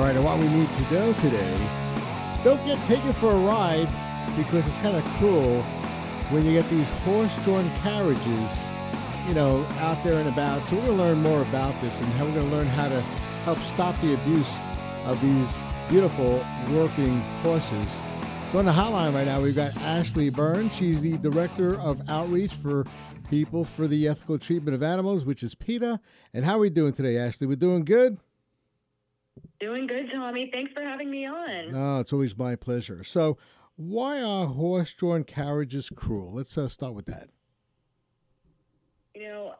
All right, and what we need to know today don't get taken for a ride because it's kind of cruel when you get these horse drawn carriages, you know, out there and about. So, we're going to learn more about this and how we're going to learn how to help stop the abuse of these beautiful working horses. So, on the hotline right now, we've got Ashley Burns. She's the Director of Outreach for People for the Ethical Treatment of Animals, which is PETA. And how are we doing today, Ashley? We're doing good? Doing good, Tommy. Thanks for having me on. Oh, it's always my pleasure. So, why are horse drawn carriages cruel? Let's uh, start with that. You know,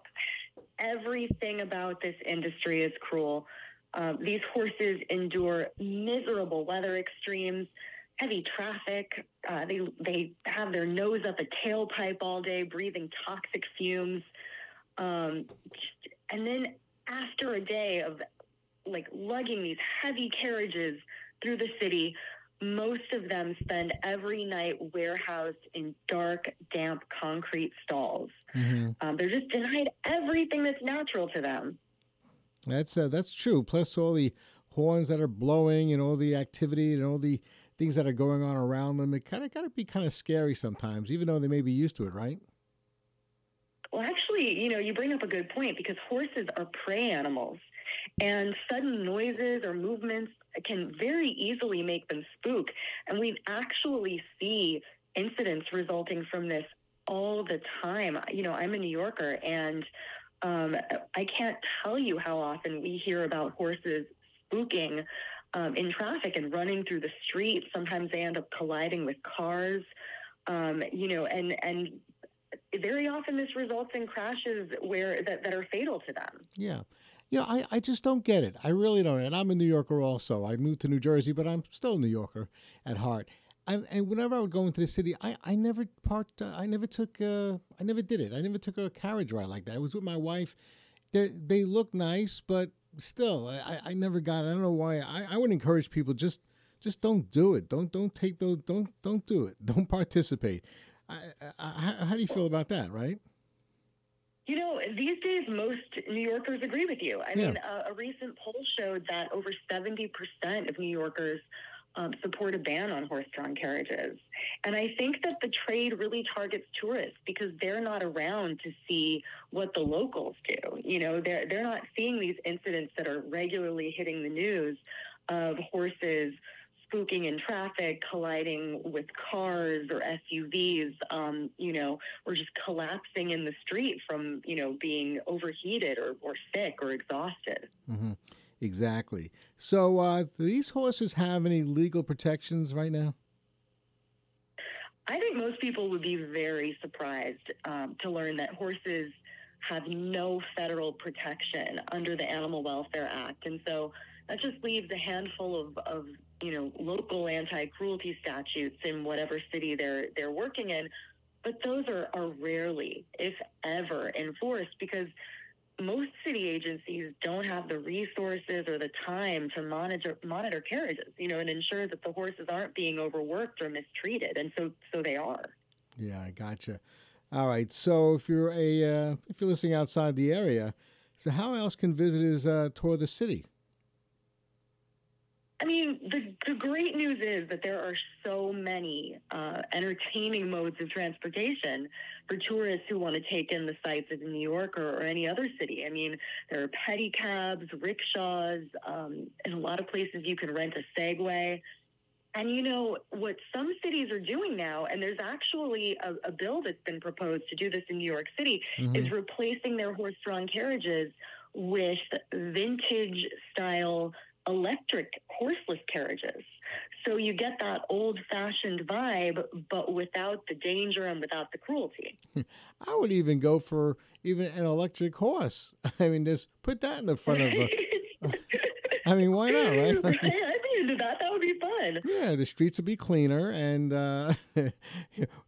everything about this industry is cruel. Um, these horses endure miserable weather extremes, heavy traffic. Uh, they they have their nose up a tailpipe all day, breathing toxic fumes. Um, and then after a day of like lugging these heavy carriages through the city, most of them spend every night warehoused in dark, damp concrete stalls. Mm-hmm. Um, they're just denied everything that's natural to them. That's uh, that's true. Plus all the horns that are blowing and all the activity and all the things that are going on around them. It kind of got to be kind of scary sometimes, even though they may be used to it, right? Well, actually, you know, you bring up a good point because horses are prey animals, and sudden noises or movements can very easily make them spook. And we actually see incidents resulting from this all the time. You know, I'm a New Yorker, and um, I can't tell you how often we hear about horses spooking um, in traffic and running through the street. Sometimes they end up colliding with cars. Um, you know, and and very often this results in crashes where that, that are fatal to them. Yeah. You know, I, I just don't get it. I really don't. And I'm a New Yorker also. I moved to New Jersey, but I'm still a New Yorker at heart. And, and whenever I would go into the city, I, I never parked, uh, I never took, uh, I never did it. I never took a carriage ride like that. I was with my wife. They, they look nice, but still, I, I never got. It. I don't know why. I, I would encourage people just just don't do it. Don't don't take those. Don't don't do it. Don't participate. I, I, how, do you feel about that? Right. You know, these days, most New Yorkers agree with you. I yeah. mean, a, a recent poll showed that over 70% of New Yorkers um, support a ban on horse drawn carriages. And I think that the trade really targets tourists because they're not around to see what the locals do. You know, they're, they're not seeing these incidents that are regularly hitting the news of horses spooking in traffic, colliding with cars or SUVs, um, you know, or just collapsing in the street from, you know, being overheated or, or sick or exhausted. Mm-hmm. Exactly. So, uh, do these horses have any legal protections right now? I think most people would be very surprised um, to learn that horses have no federal protection under the Animal Welfare Act. And so that just leaves a handful of, of you know, local anti-cruelty statutes in whatever city they're they're working in. But those are, are rarely, if ever, enforced because most city agencies don't have the resources or the time to monitor monitor carriages, you know, and ensure that the horses aren't being overworked or mistreated, and so so they are. Yeah, I gotcha. All right, so if you're a uh, if you're listening outside the area, so how else can visitors uh, tour the city? I mean, the, the great news is that there are so many uh, entertaining modes of transportation for tourists who want to take in the sights of New York or, or any other city. I mean, there are pedicabs, rickshaws, um, in a lot of places you can rent a Segway. And you know what some cities are doing now, and there's actually a, a bill that's been proposed to do this in New York City, mm-hmm. is replacing their horse-drawn carriages with vintage style electric horseless carriages. So you get that old fashioned vibe, but without the danger and without the cruelty. I would even go for even an electric horse. I mean, just put that in the front of a. I mean, why not, right? Into that. That would be fun. Yeah, the streets would be cleaner, and uh,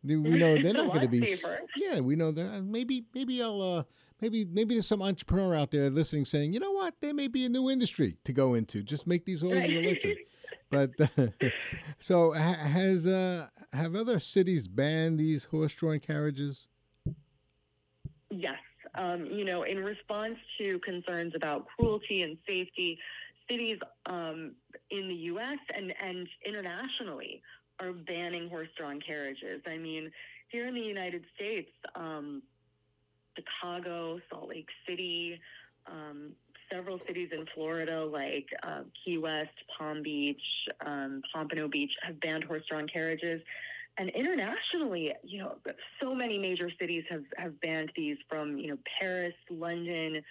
we know they're not going to be. Safer. Yeah, we know that. Maybe, maybe I'll. Uh, maybe maybe there's some entrepreneur out there listening saying, you know what, there may be a new industry to go into. Just make these horses electric. But so has uh, have other cities banned these horse-drawn carriages? Yes. Um, you know, in response to concerns about cruelty and safety, cities, um, in the U.S. and and internationally are banning horse-drawn carriages. I mean, here in the United States, um, Chicago, Salt Lake City, um, several cities in Florida like uh, Key West, Palm Beach, um, Pompano Beach have banned horse-drawn carriages. And internationally, you know, so many major cities have, have banned these from, you know, Paris, London,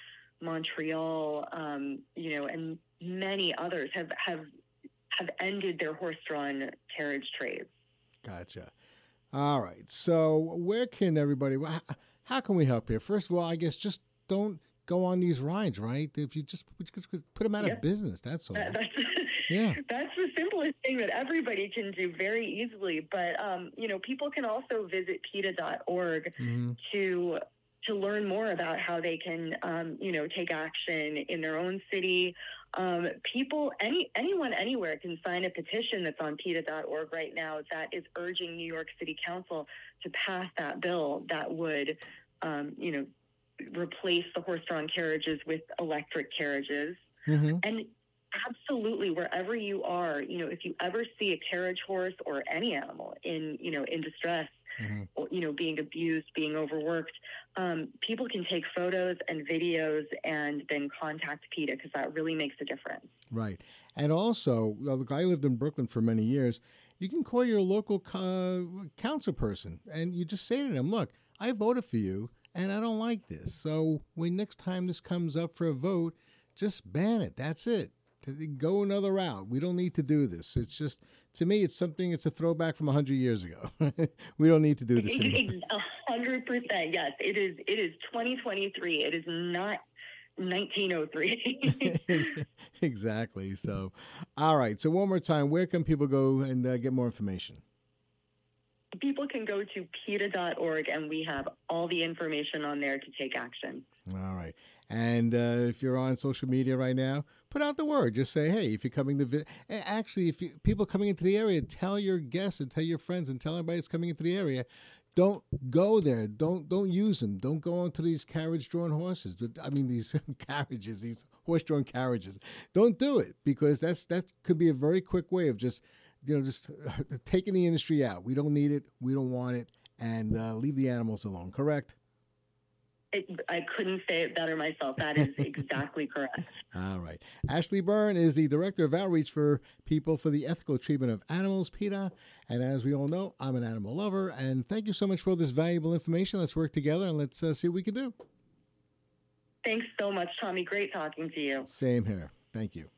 Montreal, um, you know, and many others have, have, have ended their horse-drawn carriage trades. Gotcha. All right. So where can everybody, how can we help here? First of all, I guess just don't go on these rides, right? If you just, put them out yep. of business, that's all. That, that's, yeah. that's the simplest thing that everybody can do very easily. But um, you know, people can also visit PETA.org mm-hmm. to to learn more about how they can, um, you know, take action in their own city. Um, people, any anyone, anywhere can sign a petition that's on PETA.org right now that is urging New York City Council to pass that bill that would, um, you know, replace the horse-drawn carriages with electric carriages. Mm-hmm. And absolutely, wherever you are, you know, if you ever see a carriage horse or any animal in, you know, in distress, mm-hmm. or, you know, being abused, being overworked, um, people can take photos and videos and then contact PETA because that really makes a difference. Right. And also, well, I lived in Brooklyn for many years. You can call your local co- council person and you just say to them, look, I voted for you and I don't like this. So when next time this comes up for a vote, just ban it. That's it. Go another route. We don't need to do this. It's just to me, it's something. It's a throwback from hundred years ago. we don't need to do this anymore. hundred percent. Yes, it is. It is 2023. It is not 1903. exactly. So, all right. So one more time, where can people go and uh, get more information? people can go to PETA.org and we have all the information on there to take action. All right. And uh, if you're on social media right now, put out the word. Just say, hey, if you're coming to visit, actually, if you, people coming into the area, tell your guests and tell your friends and tell everybody that's coming into the area. Don't go there. Don't don't use them. Don't go onto these carriage-drawn horses. I mean, these carriages, these horse-drawn carriages. Don't do it because that's that could be a very quick way of just you know, just taking the industry out. We don't need it. We don't want it, and uh, leave the animals alone. Correct. It, I couldn't say it better myself. That is exactly correct. All right. Ashley Byrne is the Director of Outreach for People for the Ethical Treatment of Animals, PETA. And as we all know, I'm an animal lover. And thank you so much for this valuable information. Let's work together and let's uh, see what we can do. Thanks so much, Tommy. Great talking to you. Same here. Thank you.